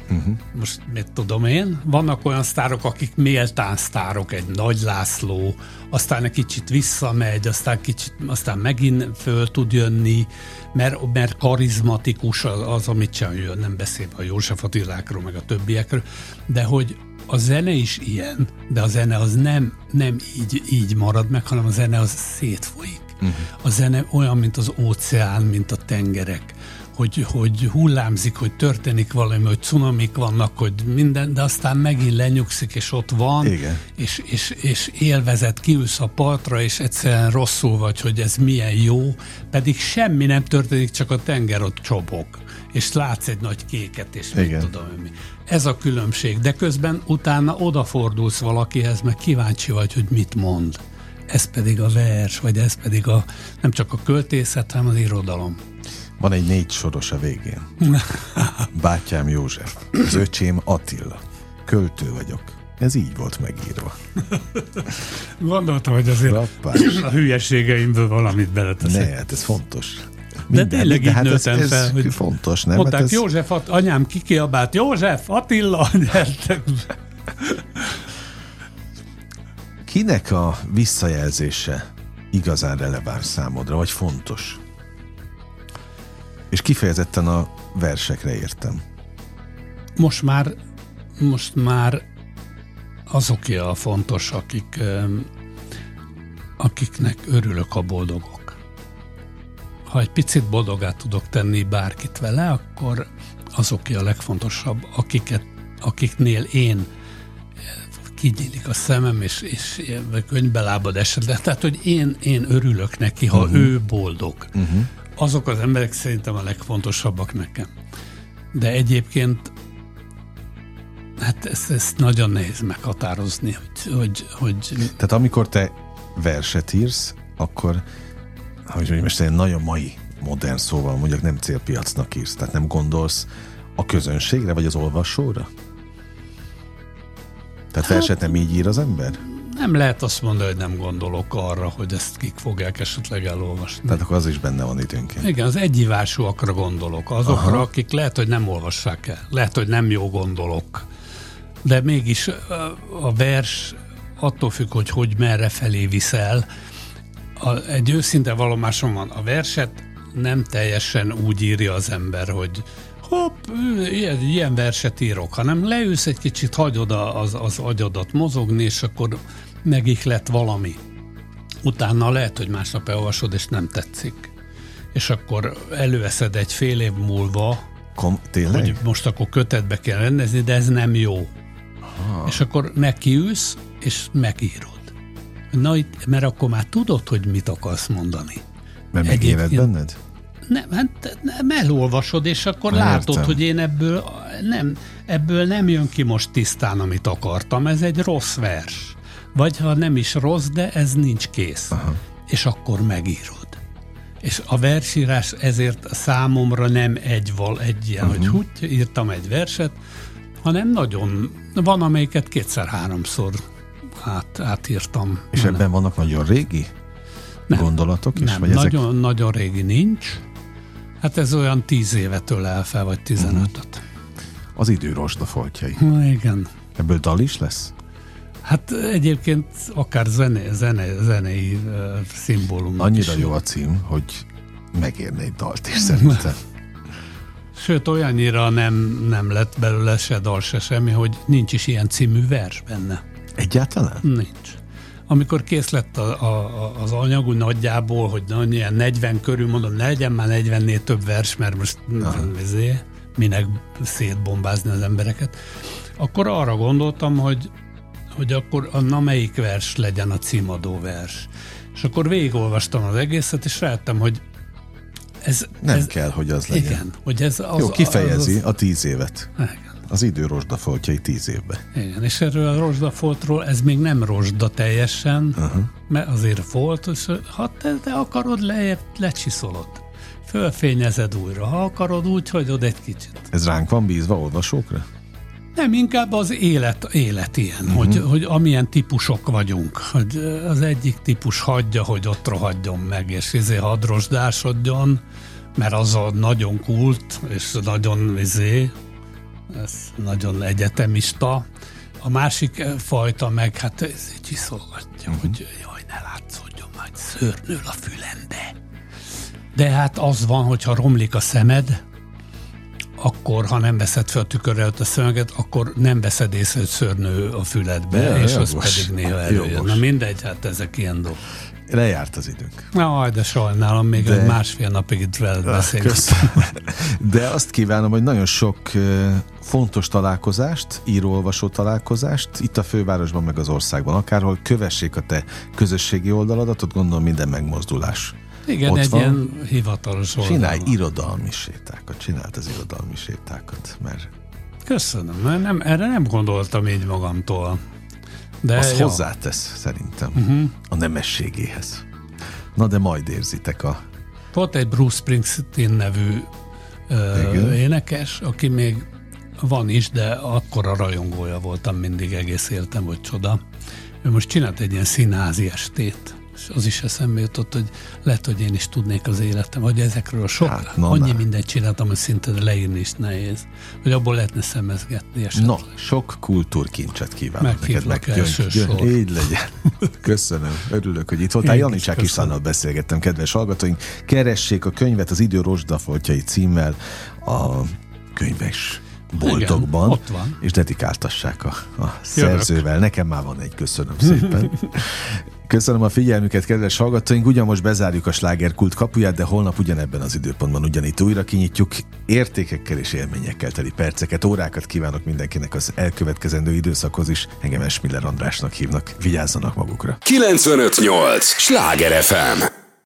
Uh-huh. Most mit tudom én, vannak olyan sztárok, akik méltán sztárok, egy Nagy László, aztán egy kicsit visszamegy, aztán kicsit, aztán megint föl tud jönni, mert, mert karizmatikus az, az amit sem jön, nem beszélve a József Attilákról, meg a többiekről, de hogy a zene is ilyen, de a zene az nem, nem így, így marad meg, hanem a zene az szétfolyik. Uh-huh. A zene olyan, mint az óceán, mint a tengerek hogy, hogy hullámzik, hogy történik valami, hogy cunamik vannak, hogy minden, de aztán megint lenyugszik, és ott van, Igen. És, és, és élvezet, kiülsz a partra, és egyszerűen rosszul vagy, hogy ez milyen jó, pedig semmi nem történik, csak a tenger ott csobog, és látsz egy nagy kéket, és mit Igen. tudom én mi. Ez a különbség, de közben utána odafordulsz valakihez, meg kíváncsi vagy, hogy mit mond. Ez pedig a vers, vagy ez pedig a, nem csak a költészet, hanem az irodalom. Van egy négy soros a végén. Bátyám József, az öcsém Attila. Költő vagyok. Ez így volt megírva. Gondoltam, hogy azért Rappás. a hülyeségeimből valamit beleteszek. Ne, hát ez fontos. De tényleg így hát nőttem ez fel, hogy fontos, nem? Mondták, Hát ez, József, anyám kikiabált, József, Attila, gyertek. Kinek a visszajelzése igazán releváns számodra, vagy fontos? És kifejezetten a versekre értem. Most már, most már azoké a fontos, akik, akiknek örülök a boldogok. Ha egy picit boldogát tudok tenni bárkit vele, akkor azoké a legfontosabb, akiket, akiknél én eh, kinyílik a szemem, és, és könyvbe lábad esetleg. Tehát, hogy én, én örülök neki, ha uh-huh. ő boldog. Uh-huh. Azok az emberek szerintem a legfontosabbak nekem. De egyébként Hát ezt, ezt nagyon nehéz meghatározni, hogy, hogy, hogy Tehát amikor te verset írsz, akkor, hogy mondjam, most egy nagyon mai modern szóval mondjuk nem célpiacnak írsz, tehát nem gondolsz a közönségre, vagy az olvasóra? Tehát verset nem így ír az ember? Nem lehet azt mondani, hogy nem gondolok arra, hogy ezt kik fogják esetleg elolvasni. Tehát akkor az is benne van időnként. Igen, az egyivásúakra gondolok, azokra, Aha. akik lehet, hogy nem olvassák el, lehet, hogy nem jó gondolok, de mégis a- vers attól függ, hogy hogy merre felé viszel. A, egy őszinte vallomásom van, a verset nem teljesen úgy írja az ember, hogy hopp, ilyen, ilyen verset írok, hanem leülsz egy kicsit, hagyod az, az agyadat mozogni, és akkor megihlet valami. Utána lehet, hogy másnap elolvasod, és nem tetszik. És akkor előveszed egy fél év múlva, Kom- tényleg? hogy most akkor kötetbe kell rendezni, de ez nem jó. Aha. És akkor nekiülsz, és megírod. Na itt, mert akkor már tudod, hogy mit akarsz mondani. Mert egyébként- benned? Nem, hát nem elolvasod, és akkor Na, látod, értem. hogy én ebből nem, ebből nem jön ki most tisztán, amit akartam. Ez egy rossz vers. Vagy ha nem is rossz, de ez nincs kész. Aha. És akkor megírod. És a versírás ezért számomra nem egy val, egy ilyen, uh-huh. hogy úgy írtam egy verset, hanem nagyon, van amelyiket kétszer-háromszor át, átírtam. És ebben vannak nagyon régi Nem. gondolatok is? Nem, vagy ezek nagyon, nagyon régi nincs. Hát ez olyan tíz évetől el fel, vagy tizenötöt. az idő rosdafoltjai. Uh-huh. Igen. Ebből dal is lesz? Hát egyébként akár zene, zene, zenei uh, szimbólum. Annyira jó a cím, hogy megérne egy dalt is szerintem. Sőt, olyannyira nem, nem lett belőle se dal, se semmi, hogy nincs is ilyen című vers benne. Egyáltalán? Nincs. Amikor kész lett a, a, az anyag, úgy nagyjából, hogy na, ilyen 40 körül, mondom, ne legyen már 40-nél több vers, mert most ezé, minek szétbombázni az embereket, akkor arra gondoltam, hogy, hogy akkor a, na melyik vers legyen a címadó vers. És akkor végigolvastam az egészet, és rájöttem, hogy ez, Nem ez, kell, hogy az legyen. igen, hogy ez az, Jó, kifejezi Az, a tíz évet. az, igen. Az idő rosdafoltjai tíz évbe. Igen, és erről a rozsdafoltról, ez még nem rozsda teljesen, uh-huh. mert azért volt, és ha te, te akarod, lejjebb lecsiszolod. Fölfényezed újra. Ha akarod, úgy hagyod egy kicsit. Ez ránk van bízva olvasókra? Nem, inkább az élet, élet ilyen, uh-huh. hogy, hogy amilyen típusok vagyunk. Hogy az egyik típus hagyja, hogy ott rohadjon meg, és izé hadd rozsdásodjon, mert az a nagyon kult, és nagyon izé, ez nagyon egyetemista. A másik fajta meg, hát ez csiszolgatja, uh-huh. hogy jaj, ne látszódjon, majd szörnől a fülembe. De hát az van, hogyha romlik a szemed, akkor, ha nem veszed fel a tükör előtt a szöveget, akkor nem veszed észre, hogy szörnő a füledbe, ja, és jogos. az pedig néha előjön. Na mindegy, hát ezek ilyen dolgok. Lejárt az időnk. Na, de sajnálom, még de... másfél napig itt veled ah, beszélgetünk. De azt kívánom, hogy nagyon sok fontos találkozást, író-olvasó találkozást, itt a fővárosban, meg az országban, akárhol kövessék a te közösségi oldaladat, ott gondolom minden megmozdulás. Igen, ott egy van. ilyen hivatalos oldal. Csinálj irodalmi sétákat, csináld az irodalmi sétákat, mert... Köszönöm, nem, erre nem gondoltam így magamtól. De az ja. hozzátesz szerintem uh-huh. a nemességéhez. Na de majd érzitek a... Volt egy Bruce Springsteen nevű ö, énekes, aki még van is, de akkor a rajongója voltam mindig egész életem, hogy csoda. Ő most csinált egy ilyen színházi estét és az is eszembe jutott, hogy lehet, hogy én is tudnék az életem, hogy ezekről a sok, hát, na, annyi na. mindent csináltam, hogy szinte leírni is nehéz, hogy abból lehetne szemezgetni esetleg. No, sok kultúrkincset kívánok neked, meg gyöngy, gyöngy, így legyen. Köszönöm, örülök, hogy itt voltál. Janicsák Iszánnal beszélgettem, kedves hallgatóink. Keressék a könyvet az Idő Rosdafoltjai címmel a könyves boltokban, Igen, ott van. és dedikáltassák a, a szerzővel. Nekem már van egy, köszönöm szépen. Köszönöm a figyelmüket, kedves hallgatóink. Ugyan most bezárjuk a slágerkult kapuját, de holnap ugyanebben az időpontban ugyanitt újra kinyitjuk. Értékekkel és élményekkel teli perceket, órákat kívánok mindenkinek az elkövetkezendő időszakhoz is. Engem Esmiller Andrásnak hívnak. Vigyázzanak magukra. 958! Sláger FM!